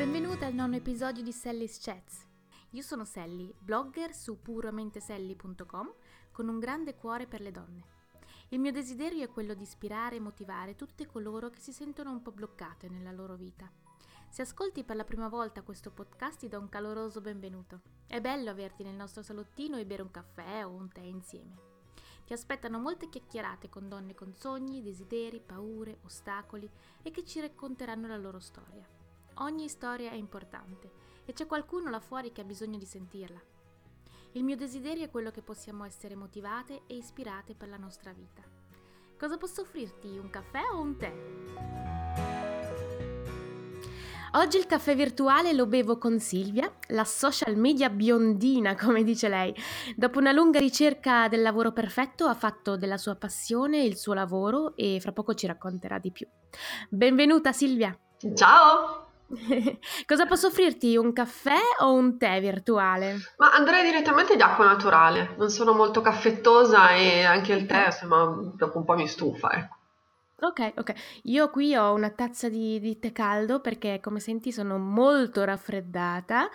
Benvenuta al nono episodio di Sally's Chats. Io sono Sally, blogger su puramenteselly.com con un grande cuore per le donne. Il mio desiderio è quello di ispirare e motivare tutte coloro che si sentono un po' bloccate nella loro vita. Se ascolti per la prima volta questo podcast ti do un caloroso benvenuto. È bello averti nel nostro salottino e bere un caffè o un tè insieme. Ti aspettano molte chiacchierate con donne con sogni, desideri, paure, ostacoli e che ci racconteranno la loro storia. Ogni storia è importante e c'è qualcuno là fuori che ha bisogno di sentirla. Il mio desiderio è quello che possiamo essere motivate e ispirate per la nostra vita. Cosa posso offrirti? Un caffè o un tè? Oggi il caffè virtuale lo bevo con Silvia, la social media biondina, come dice lei. Dopo una lunga ricerca del lavoro perfetto ha fatto della sua passione il suo lavoro e fra poco ci racconterà di più. Benvenuta Silvia! Ciao! Cosa posso offrirti? Un caffè o un tè virtuale? Ma andrei direttamente di acqua naturale. Non sono molto caffettosa e anche il tè, insomma, dopo un po' mi stufa, ecco. Ok, ok. Io qui ho una tazza di, di tè caldo perché, come senti, sono molto raffreddata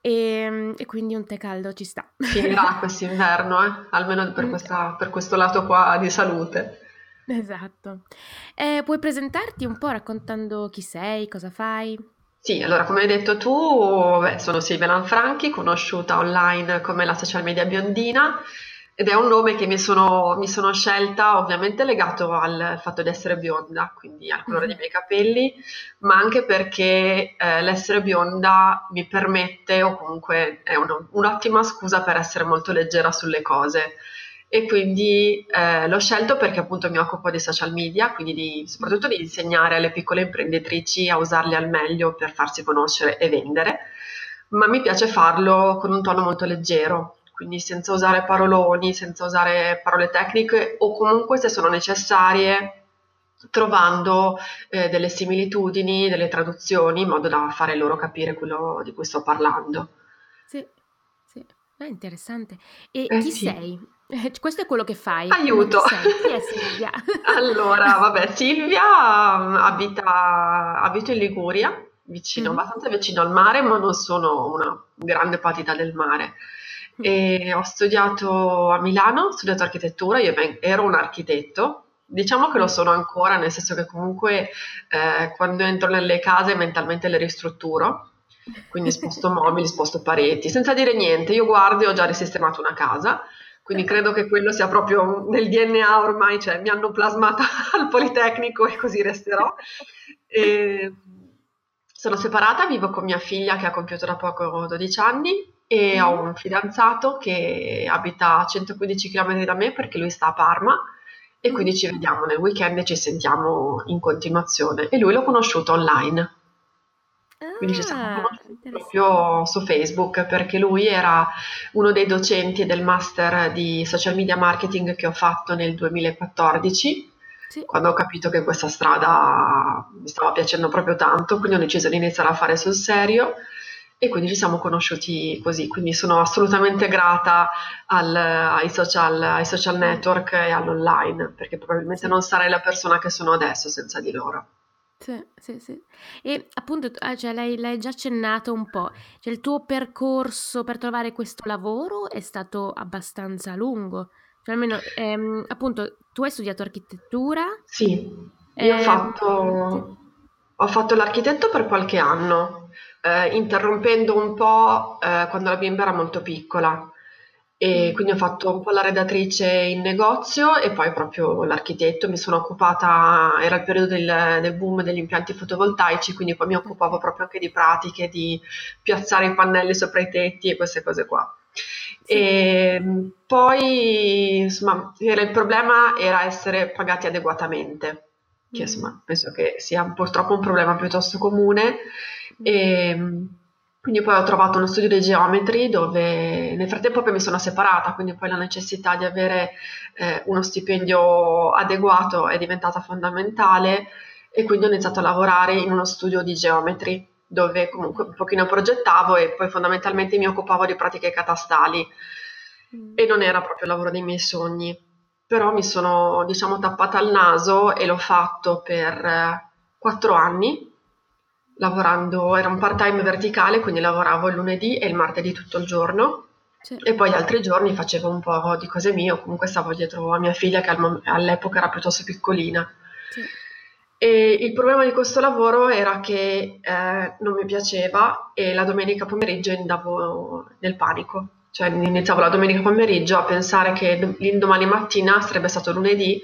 e, e quindi un tè caldo ci sta. Finirà quest'inverno, eh? almeno per, questa, per questo lato qua di salute. Esatto. Eh, puoi presentarti un po' raccontando chi sei, cosa fai? Sì, allora come hai detto tu, beh, sono Silvia Lanfranchi, conosciuta online come la social media biondina ed è un nome che mi sono, mi sono scelta ovviamente legato al fatto di essere bionda, quindi al colore dei miei capelli, ma anche perché eh, l'essere bionda mi permette o comunque è un, un'ottima scusa per essere molto leggera sulle cose e quindi eh, l'ho scelto perché appunto mi occupo di social media, quindi di, soprattutto di insegnare alle piccole imprenditrici a usarli al meglio per farsi conoscere e vendere, ma mi piace farlo con un tono molto leggero, quindi senza usare paroloni, senza usare parole tecniche o comunque se sono necessarie trovando eh, delle similitudini, delle traduzioni in modo da fare loro capire quello di cui sto parlando. Sì, sì, è interessante. E Eh chi sì. sei? Eh, Questo è quello che fai. Aiuto! Chi è Silvia? Allora, vabbè, Silvia um, abita, abito in Liguria, vicino, Mhm. abbastanza vicino al mare, ma non sono una grande patita del mare. E ho studiato a Milano, ho studiato architettura, io ero un architetto, diciamo che lo sono ancora, nel senso che comunque eh, quando entro nelle case mentalmente le ristrutturo, quindi sposto mobili, sposto pareti, senza dire niente, io guardo e ho già risistemato una casa. Quindi credo che quello sia proprio nel DNA ormai, cioè mi hanno plasmata al Politecnico e così resterò. E sono separata, vivo con mia figlia che ha compiuto da poco 12 anni e ho Mhm. un fidanzato che abita a 115 km da me perché lui sta a Parma e quindi Mhm. ci vediamo nel weekend e ci sentiamo in continuazione. E lui l'ho conosciuto online. Quindi ci siamo Ah, conosciuti proprio su Facebook perché lui era uno dei docenti del master di social media marketing che ho fatto nel 2014, Sì. quando ho capito che questa strada mi stava piacendo proprio tanto, quindi ho deciso di iniziare a fare sul serio e quindi ci siamo conosciuti così. Quindi sono assolutamente grata al- ai social, ai social network e all'online perché probabilmente non sarei la persona che sono adesso senza di loro. Sì, sì, sì. E appunto, ah, cioè, l'hai, l'hai già accennato un po', cioè il tuo percorso per trovare questo lavoro è stato abbastanza lungo, cioè almeno, ehm, appunto, tu hai studiato architettura, Sì, io ho ehm, sì, fatto, ho fatto l'architetto per qualche anno, eh, interrompendo un po' eh, quando la bimba era molto piccola. E mm, quindi ho fatto un po' la redattrice in negozio e poi proprio l'architetto, mi sono occupata, era il periodo del, del boom degli impianti fotovoltaici, quindi poi mi occupavo proprio anche di pratiche, di piazzare i pannelli sopra i tetti e queste cose qua. sì, E poi, insomma, era- il problema era essere pagati adeguatamente, che mhm, insomma penso che sia purtroppo un problema piuttosto comune. mm, E quindi poi ho trovato uno studio di geometri dove nel frattempo poi mi sono separata, quindi poi la necessità di avere eh, uno stipendio adeguato è diventata fondamentale e quindi ho iniziato a lavorare in uno studio di geometri dove comunque un pochino progettavo e poi fondamentalmente mi occupavo di pratiche catastali mm, e non era proprio il lavoro dei miei sogni, però mi sono diciamo tappata al naso e l'ho fatto per eh, quattro anni lavorando, era un part-time verticale, quindi lavoravo il lunedì e il martedì tutto il giorno. Sì. E poi gli altri giorni facevo un po' di cose mie, o comunque stavo dietro a mia figlia che all'epoca era piuttosto piccolina. Sì. E il problema di questo lavoro era che eh, non mi piaceva e la domenica pomeriggio andavo nel panico. Cioè iniziavo la domenica pomeriggio a pensare che l'indomani mattina sarebbe stato lunedì,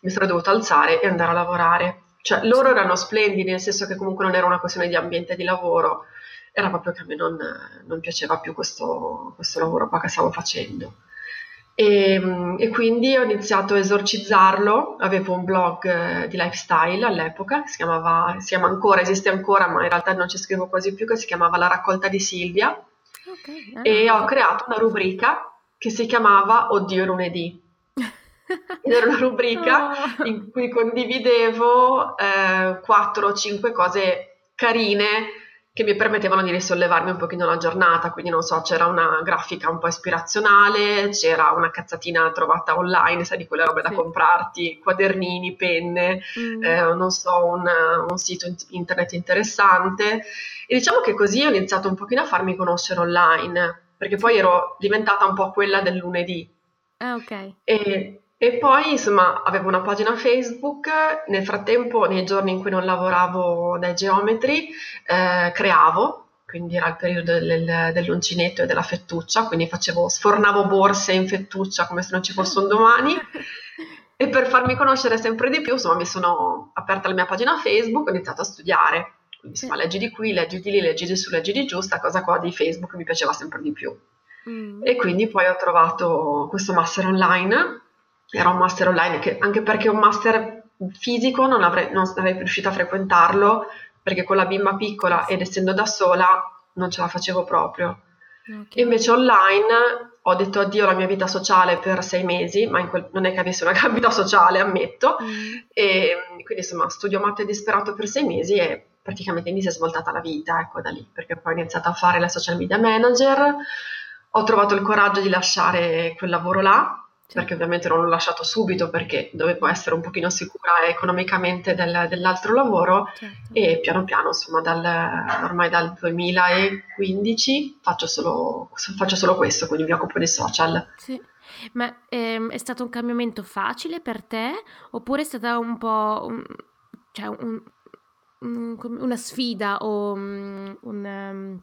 mi sarei dovuta alzare e andare a lavorare. Cioè loro erano splendidi, nel senso che comunque non era una questione di ambiente di lavoro, era proprio che a me non, non piaceva più questo, questo lavoro qua che stavo facendo. E, e, quindi ho iniziato a esorcizzarlo, avevo un blog eh, di lifestyle all'epoca, si chiamava, si chiama ancora, esiste ancora, ma in realtà non ci scrivo quasi più, che si chiamava La raccolta di Silvia okay, e ho creato una rubrica che si chiamava Oddio lunedì. Era una rubrica oh. in cui condividevo eh, 4 o 5 cose carine che mi permettevano di risollevarmi un pochino la giornata, quindi non so, c'era una grafica un po' ispirazionale, c'era una cazzatina trovata online, sai di quelle robe sì. da comprarti, quadernini, penne, mm. eh, non so, un, un, sito internet interessante. E diciamo che così ho iniziato un pochino a farmi conoscere online, perché poi ero diventata un po' quella del lunedì. Ah, ok. E, e poi, insomma, avevo una pagina Facebook, nel frattempo, nei giorni in cui non lavoravo dai geometri, eh, creavo, quindi era il periodo del, dell'uncinetto e della fettuccia, quindi facevo, sfornavo borse in fettuccia come se non ci fosse un domani. E per farmi conoscere sempre di più, insomma, mi sono aperta la mia pagina Facebook e ho iniziato a studiare. Quindi, insomma, leggi di qui, leggi di lì, leggi di su, leggi di giù, sta cosa qua di Facebook mi piaceva sempre di più. Mm. E quindi poi ho trovato questo master online era un master online, che, anche perché un master fisico non avrei, non sarei riuscita a frequentarlo, perché con la bimba piccola ed essendo da sola non ce la facevo proprio. Okay. Invece online ho detto addio alla mia vita sociale per sei mesi, ma quel, non è che avessi una gran vita sociale, ammetto, mm. e quindi insomma studio matte disperato per sei mesi e praticamente mi si è svoltata la vita, ecco da lì, perché poi ho iniziato a fare la social media manager, ho trovato il coraggio di lasciare quel lavoro là perché ovviamente non l'ho lasciato subito perché dovevo essere un pochino sicura economicamente del, dell'altro lavoro certo. e piano piano, insomma, dal, ormai dal 2015 faccio solo, faccio solo, questo, quindi mi occupo di social. Sì. Ma ehm, è stato un cambiamento facile per te oppure è stata un po' un, cioè un, un, una sfida o un...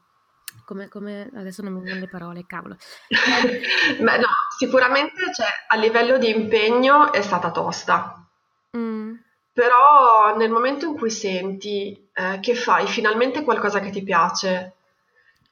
Come, come, adesso non mi vengono le parole, cavolo. Beh, no, sicuramente cioè, a livello di impegno è stata tosta. Mm. Però nel momento in cui senti eh, che fai finalmente qualcosa che ti piace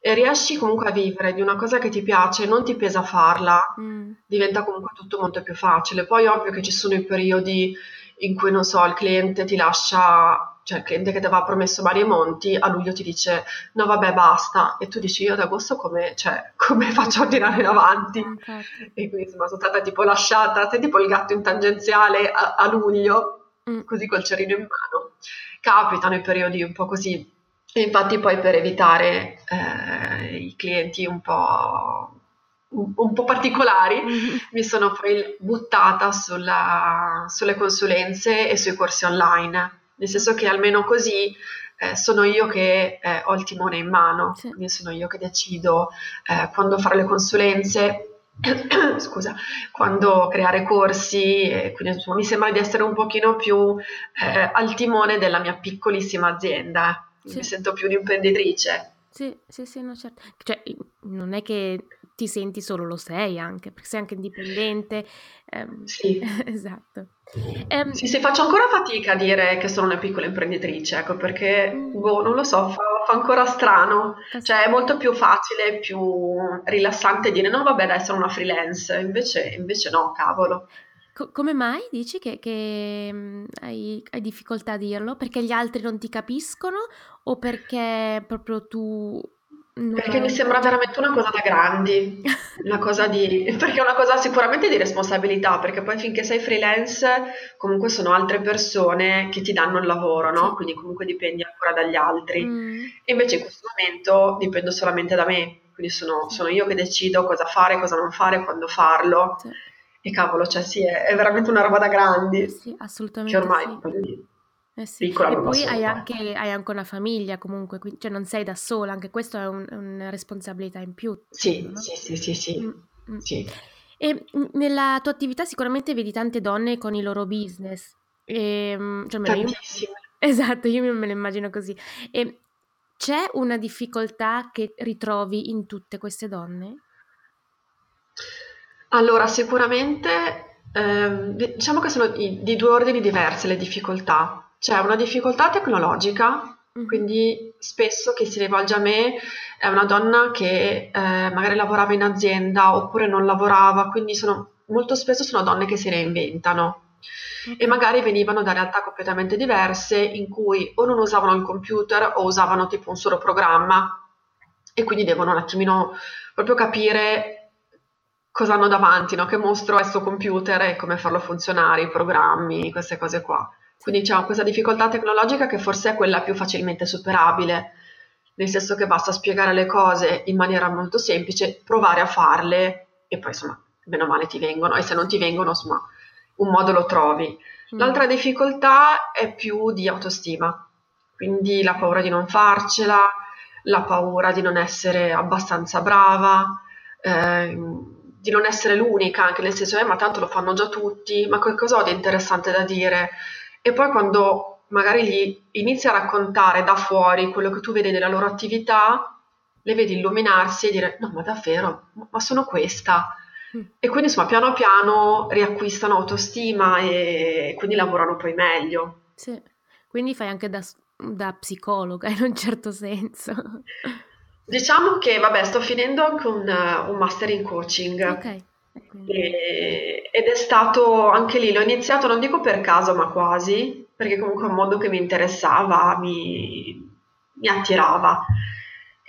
e riesci comunque a vivere di una cosa che ti piace e non ti pesa farla, mm. diventa comunque tutto molto più facile. Poi ovvio che ci sono i periodi in cui, non so, il cliente ti lascia cioè il cliente che ti aveva promesso mari e monti, a luglio ti dice no vabbè basta, e tu dici io ad agosto come, cioè, come faccio a tirare in avanti? Okay. E quindi insomma sono stata tipo lasciata, sei tipo il gatto in tangenziale a, a luglio, mm. così col cerino in mano. Capitano i periodi un po' così, e infatti poi per evitare eh, i clienti un po' un, po' particolari, mm-hmm. mi sono poi buttata sulla, sulle consulenze e sui corsi online nel senso che almeno così eh, sono io che eh, ho il timone in mano, sì. quindi sono io che decido eh, quando fare le consulenze, scusa, quando creare corsi, quindi insomma, mi sembra di essere un pochino più eh, al timone della mia piccolissima azienda, sì. mi sento più un'imprenditrice. Sì, sì, sì, no, certo. Cioè, non è che ti senti solo, lo sei anche, perché sei anche indipendente. Ehm, sì. esatto. Ehm, sì, sì, faccio ancora fatica a dire che sono una piccola imprenditrice, ecco, perché, mm. boh, non lo so, fa, fa ancora strano. Cioè, è molto più facile, più rilassante dire no, vabbè, dai, sono una freelance, invece, invece no, cavolo. Co- come mai dici che, che mm, hai, hai difficoltà a dirlo? Perché gli altri non ti capiscono o perché proprio tu perché mi sembra veramente una cosa da grandi, una cosa di, perché è una cosa sicuramente di responsabilità, perché poi finché sei freelance comunque sono altre persone che ti danno il lavoro, no? Quindi comunque dipendi ancora dagli altri. Mm. E invece in questo momento dipendo solamente da me, quindi sono, sono, io che decido cosa fare, cosa non fare, quando farlo. Sì. E cavolo, cioè sì, è, è, veramente una roba da grandi. Sì, assolutamente. Che ormai, sì. Eh sì. Piccola, e poi hai anche, hai anche, una famiglia comunque, quindi, cioè non sei da sola, anche questo è un, una responsabilità in più. Sì, no? sì, sì, sì, sì. Mm, mm. sì. E nella tua attività sicuramente vedi tante donne con i loro business. E, ehm, cioè. Io, esatto, io me lo immagino così. E c'è una difficoltà che ritrovi in tutte queste donne? Allora, sicuramente ehm, diciamo che sono di, di due ordini diverse le difficoltà. C'è una difficoltà tecnologica, mm-hmm. quindi spesso chi si rivolge a me è una donna che eh, magari lavorava in azienda oppure non lavorava, quindi sono, molto spesso sono donne che si reinventano e magari venivano da realtà completamente diverse in cui o non usavano il computer o usavano tipo un solo programma e quindi devono un attimino proprio capire cosa hanno davanti, no? che mostro è questo computer e come farlo funzionare, i programmi, queste cose qua. Quindi c'è questa difficoltà tecnologica che forse è quella più facilmente superabile, nel senso che basta spiegare le cose in maniera molto semplice, provare a farle e poi insomma, bene o male ti vengono e se non ti vengono, insomma, un modo lo trovi. Mm. L'altra difficoltà è più di autostima, quindi la paura di non farcela, la paura di non essere abbastanza brava, eh, di non essere l'unica, anche nel senso, eh, ma tanto lo fanno già tutti, ma qualcosa ho di interessante da dire. E poi quando magari gli inizi a raccontare da fuori quello che tu vedi nella loro attività, le vedi illuminarsi e dire, no, ma davvero, ma sono questa. Mm. E quindi insomma piano piano riacquistano autostima e quindi lavorano poi meglio. Sì, quindi fai anche da, da psicologa in un certo senso. Diciamo che vabbè, sto finendo anche un, un master in coaching. Ok. E, ed è stato anche lì, l'ho iniziato non dico per caso, ma quasi, perché comunque è un mondo che mi interessava, mi, mi attirava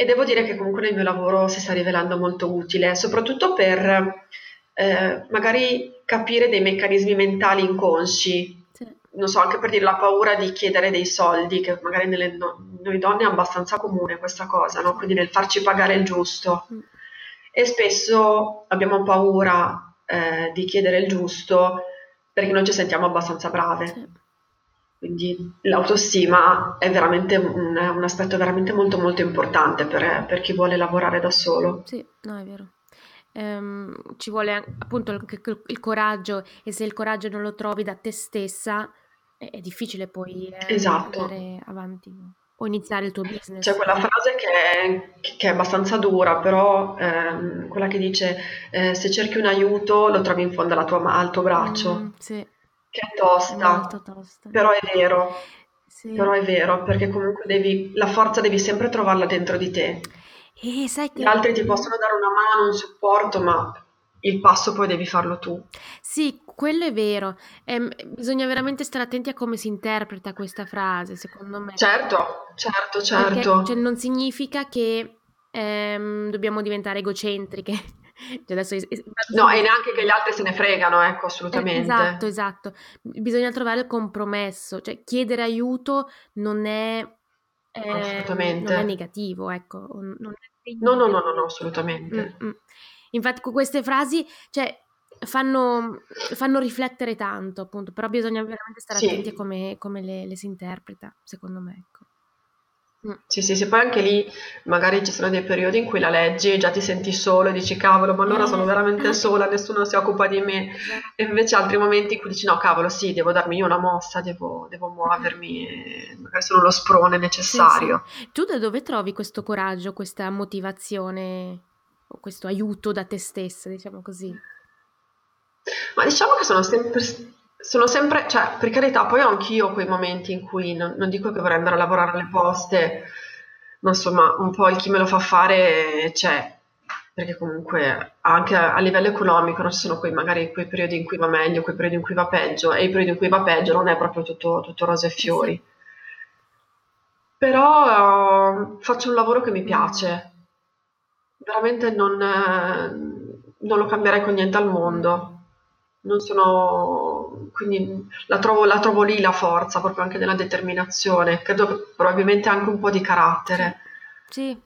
e devo dire che comunque nel mio lavoro si sta rivelando molto utile, soprattutto per eh, magari capire dei meccanismi mentali inconsci. Sì. Non so, anche per dire la paura di chiedere dei soldi, che magari nelle, no, noi donne è abbastanza comune questa cosa, no? quindi nel farci pagare il giusto. Mm. E spesso abbiamo paura eh, di chiedere il giusto perché non ci sentiamo abbastanza brave. Sì. Quindi l'autostima è veramente un, un, aspetto veramente molto molto importante per, per, chi vuole lavorare da solo. Sì, no, è vero. Ehm, ci vuole appunto il, il, coraggio e se il coraggio non lo trovi da te stessa è, è difficile poi eh, esatto. andare avanti o iniziare il tuo business. C'è quella frase che è, che è abbastanza dura, però ehm, quella che dice eh, se cerchi un aiuto lo trovi in fondo tua, al tuo braccio. Mm, sì. Che è tosta, È tosta. però è vero, Sì. però è vero, perché comunque devi, la forza devi sempre trovarla dentro di te. E sai Gli altri ti possono dare una mano, un supporto, ma il passo poi devi farlo tu. Sì, quello è vero. Ehm, bisogna veramente stare attenti a come si interpreta questa frase, secondo me. Certo, certo, Perché, certo. cioè, non significa che ehm, dobbiamo diventare egocentriche. Cioè adesso, no, e neanche che gli altri se ne fregano, ecco, assolutamente. Esatto, esatto. Bisogna trovare il compromesso, cioè chiedere aiuto non è, eh, assolutamente. Non è negativo, ecco. Non è no, no, no, no, no, assolutamente. Mm-mm. Infatti queste frasi, cioè, fanno, fanno, riflettere tanto, appunto, però bisogna veramente stare sì. attenti a come, come le, le, si interpreta, secondo me, ecco. Mm. Sì, sì, sì, poi anche lì magari ci sono dei periodi in cui la leggi e già ti senti solo e dici cavolo, ma allora sono veramente eh. sola, nessuno si occupa di me. Esatto. E invece altri momenti in cui dici no, cavolo, sì, devo darmi io una mossa, devo, devo muovermi, magari sono lo sprone necessario. Sì, sì. Tu da dove trovi questo coraggio, questa motivazione questo aiuto da te stessa, diciamo così? Ma diciamo che sono sempre sono sempre, cioè, per carità, poi ho anch'io quei momenti in cui non, non dico che vorrei andare a lavorare alle poste, ma insomma, un po' il chi me lo fa fare c'è, perché comunque anche a, a livello economico non ci sono quei, magari quei periodi in cui va meglio, quei periodi in cui va peggio, e i periodi in cui va peggio non è proprio tutto, tutto rose e fiori. Sì. Però uh, faccio un lavoro che mi piace, veramente non, eh, non lo cambierei con niente al mondo non sono quindi la trovo, la trovo, lì la forza proprio anche della determinazione credo probabilmente anche un po' di carattere sì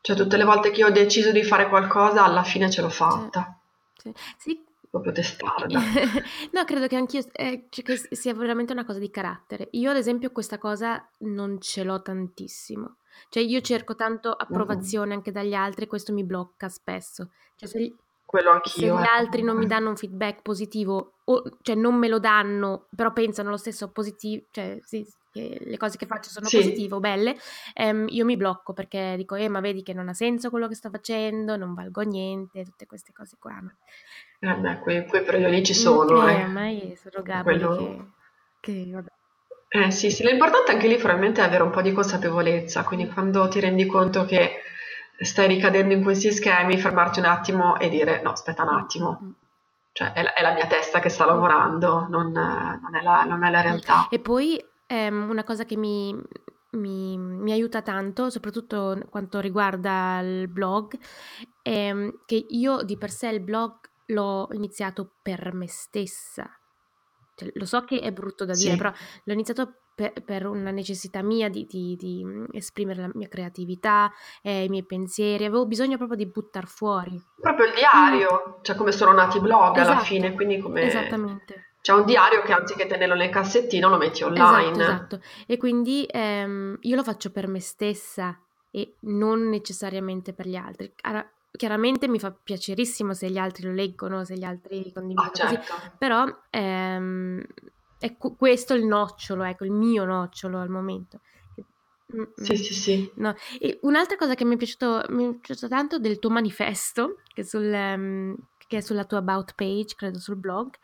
cioè tutte le volte che io ho deciso di fare qualcosa alla fine ce l'ho fatta sì, sì. proprio testarda. no, credo che anch'io eh, cioè che sia veramente una cosa di carattere. Io, ad esempio, questa cosa non ce l'ho tantissimo. Cioè, io cerco tanto approvazione mm-hmm. anche dagli altri, e questo mi blocca spesso. Cioè, se, Quello anch'io. Se gli eh. altri non mi danno un feedback positivo, o cioè non me lo danno, però pensano lo stesso positivo, cioè sì, le cose che faccio sono sì. positive o belle, ehm, io mi blocco perché dico, eh, ma vedi che non ha senso quello che sto facendo, non valgo niente, tutte queste cose qua. No? Eh beh, quei, quei periodi ci sono. Eh, eh. ormai sono gabri Quello... che, che Eh sì, sì, l'importante anche lì probabilmente è avere un po' di consapevolezza, quindi quando ti rendi conto che stai ricadendo in questi schemi, fermarti un attimo e dire no, aspetta un attimo, mm-hmm. cioè è la, è la mia testa che sta lavorando, non, non, è, la, non è, la, realtà. E poi ehm, una cosa che mi, mi, mi, aiuta tanto, soprattutto quanto riguarda il blog, è che io di per sé il blog l'ho iniziato per me stessa. Cioè, lo so che è brutto da dire, sì. però l'ho iniziato per, per, una necessità mia di, di, di, esprimere la mia creatività, eh, i miei pensieri. Avevo bisogno proprio di buttare fuori. Proprio il diario, mm. cioè come sono nati i blog esatto. alla fine, quindi come... Esattamente. C'è un diario che anziché tenerlo nel cassettino lo metti online. Esatto, esatto. E quindi ehm, io lo faccio per me stessa e non necessariamente per gli altri. Ara, chiaramente mi fa piacerissimo se gli altri lo leggono, se gli altri condividono ah, certo. così, però ehm, è questo il nocciolo, ecco, il mio nocciolo al momento. Sì, sì, sì. No. un'altra cosa che mi è, piaciuto, mi è piaciuto tanto del tuo manifesto, che, sul, um, che, è sulla tua about page, credo sul blog.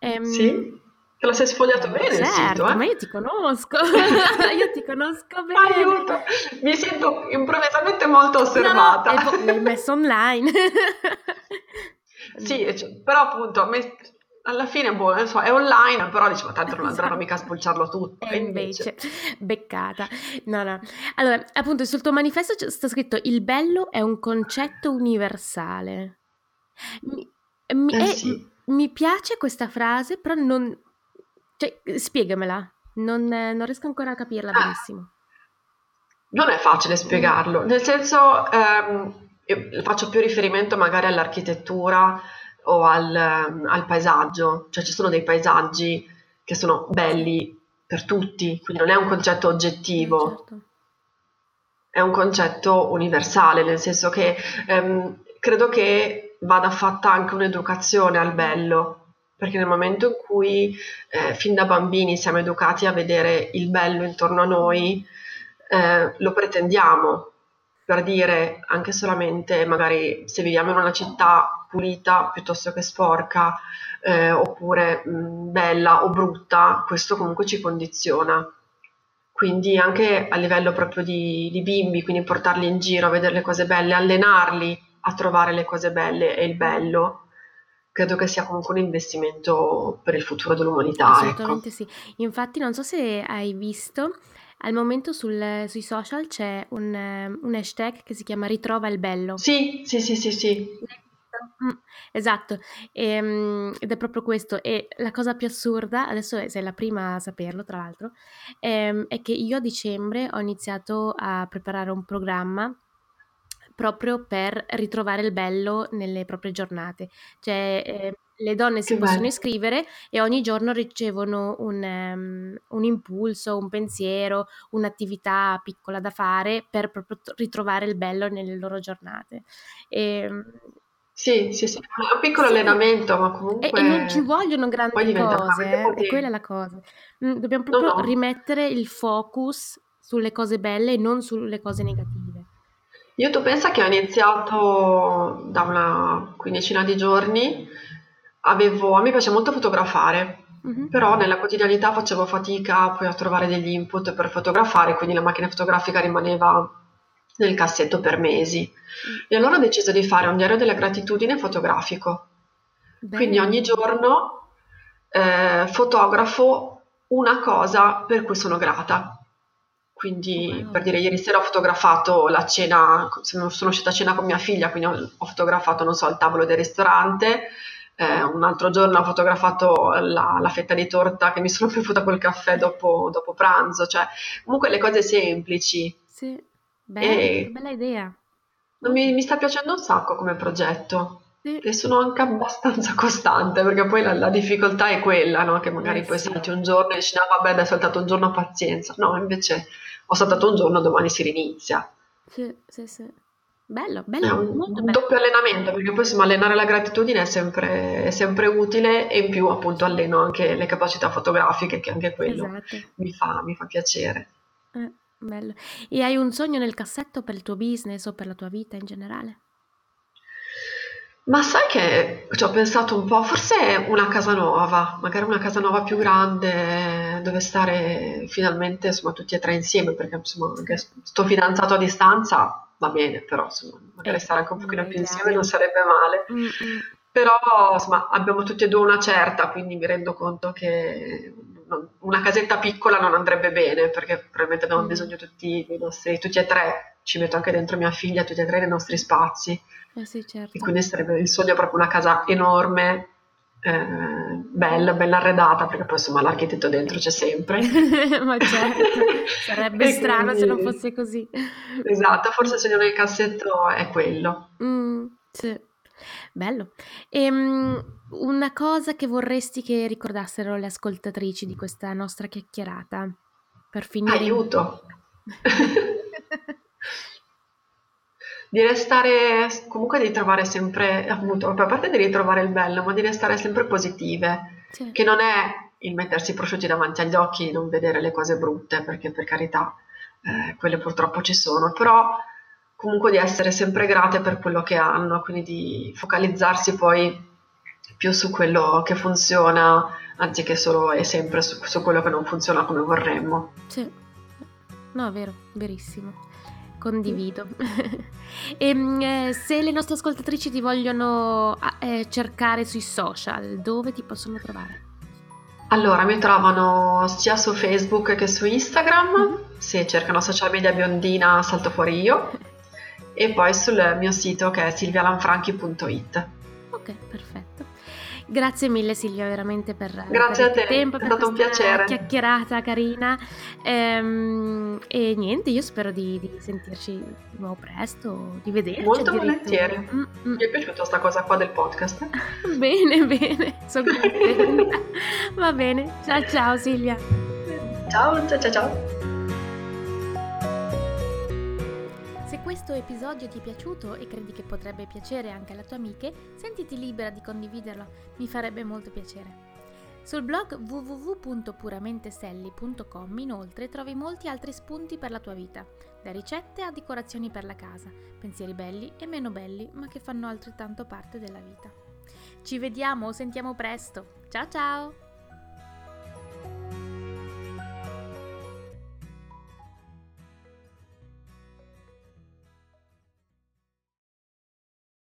Um, sì. Te lo sei sfogliato bene certo, il sito, eh? ma io ti conosco, io ti conosco bene. Aiuto, mi sento improvvisamente molto osservata. No, no, l'hai messo online. sì, cioè, però appunto alla fine boh, so, è online, però dicevo tanto non andranno esatto. mica a spulciarlo tutto. E invece, invece, beccata. No, no. Allora, appunto, sul tuo manifesto sta scritto il bello è un concetto universale. Mi, mi, eh, sì. mi piace questa frase, però non, cioè, spiegamela, non, non riesco ancora a capirla ah, benissimo. Non è facile spiegarlo, nel senso, ehm, faccio più riferimento magari all'architettura o al, al, paesaggio, cioè ci sono dei paesaggi che sono belli per tutti, quindi non è un concetto oggettivo, certo. è un concetto universale, nel senso che ehm, credo che vada fatta anche un'educazione al bello, perché nel momento in cui eh, fin da bambini siamo educati a vedere il bello intorno a noi, eh, lo pretendiamo, per dire anche solamente magari se viviamo in una città pulita piuttosto che sporca, eh, oppure mh, bella o brutta, questo comunque ci condiziona. Quindi anche a livello proprio di, di bimbi, quindi portarli in giro a vedere le cose belle, allenarli a trovare le cose belle e il bello, credo che sia comunque un investimento per il futuro dell'umanità. Ecco. Assolutamente ecco. sì. Infatti, non so se hai visto, al momento sul, sui social c'è un, un, hashtag che si chiama Ritrova il bello. Sì, sì, sì, sì, sì. Mm, esatto, e, ehm, ed è proprio questo. E la cosa più assurda, adesso sei la prima a saperlo, tra l'altro, è, ehm, è che io a dicembre ho iniziato a preparare un programma proprio per ritrovare il bello nelle proprie giornate. Cioè, eh, le donne si che possono bello. iscrivere e ogni giorno ricevono un, um, un, impulso, un pensiero, un'attività piccola da fare per proprio ritrovare il bello nelle loro giornate. E, ehm, sì, sì, sì, un piccolo sì. allenamento, ma comunque... E, e, non ci vogliono grandi cose, eh? è quella la cosa. Mm, dobbiamo proprio no, no. rimettere il focus sulle cose belle e non sulle cose negative. Io tu pensa che ho iniziato da una quindicina di giorni, avevo, a me piace molto fotografare, mm-hmm. però nella quotidianità facevo fatica poi a trovare degli input per fotografare, quindi la macchina fotografica rimaneva nel cassetto per mesi. Mm. E allora ho deciso di fare un diario della gratitudine fotografico. Bene. Quindi ogni giorno eh, fotografo una cosa per cui sono grata. Quindi wow. per dire, ieri sera ho fotografato la cena, sono uscita a cena con mia figlia, quindi ho, fotografato, non so, il tavolo del ristorante. Eh, un altro giorno ho fotografato la, la, fetta di torta che mi sono bevuta col caffè dopo, dopo pranzo, cioè comunque le cose semplici. Sì, bella, bella idea. Mi, mi, sta piacendo un sacco come progetto. sì. e sono anche abbastanza costante perché poi la, la difficoltà è quella, no? che magari eh, poi sì. salti un giorno e dici no vabbè adesso ho saltato un giorno pazienza, no invece ho saltato un giorno domani si rinizia. Sì, sì, sì. Bello, bello. È un, un doppio allenamento perché poi insomma allenare la gratitudine è sempre, è sempre, utile e in più appunto alleno anche le capacità fotografiche che anche quello esatto. mi, fa, mi, fa, piacere. Eh, bello. E hai un sogno nel cassetto per il tuo business o per la tua vita in generale? Ma sai che ci ho pensato un po', forse una casa nuova, magari una casa nuova più grande dove stare finalmente insomma tutti e tre insieme perché insomma sto fidanzato a distanza va bene, però insomma, magari eh, stare anche un pochino più insieme non sarebbe male. Mm-mm. Però insomma, abbiamo tutti e due una certa, quindi mi rendo conto che una casetta piccola non andrebbe bene, perché probabilmente abbiamo mm. bisogno tutti, nostri, tutti e tre, ci metto anche dentro mia figlia, tutti e tre nei nostri spazi. Eh sì, certo. E quindi sarebbe il sogno proprio una casa enorme, eh, bella, bella arredata, perché poi insomma l'architetto dentro c'è sempre. Ma certo, sarebbe strano quindi, se non fosse così. Esatto, forse il segno del cassetto è quello. Mm, sì. Bello. E, um, una cosa che vorresti che ricordassero le ascoltatrici di questa nostra chiacchierata? Per finire. Aiuto! di restare, comunque di trovare sempre, appunto, a parte di ritrovare il bello, ma di restare sempre positive, sì. che non è il mettersi i prosciutti davanti agli occhi, non vedere le cose brutte, perché per carità, eh, quelle purtroppo ci sono, però comunque di essere sempre grate per quello che hanno, quindi di focalizzarsi poi più su quello che funziona, anziché solo e sempre su, su quello che non funziona come vorremmo. Sì, no, vero, verissimo condivido. e, ehm, eh, se le nostre ascoltatrici ti vogliono eh, cercare sui social, dove ti possono trovare? Allora, mi trovano sia su Facebook che su Instagram, mm-hmm. se cercano social media biondina salto fuori io, e poi sul mio sito che è silvialanfranchi.it. Ok, perfetto. Grazie mille Silvia veramente per, Grazie per a te, tempo, è stato un piacere. chiacchierata carina ehm, e niente, io spero di, di, sentirci di nuovo presto, di vederci. Molto volentieri, mm-hmm. mi è piaciuta questa cosa qua del podcast. bene, bene, sono contenta. Va bene, ciao ciao Silvia. Ciao, ciao ciao ciao. Questo episodio ti è piaciuto e credi che potrebbe piacere anche alle tue amiche, sentiti libera di condividerlo, mi farebbe molto piacere. Sul blog www.puramenteselli.com inoltre trovi molti altri spunti per la tua vita, da ricette a decorazioni per la casa, pensieri belli e meno belli ma che fanno altrettanto parte della vita. Ci vediamo o sentiamo presto. Ciao ciao!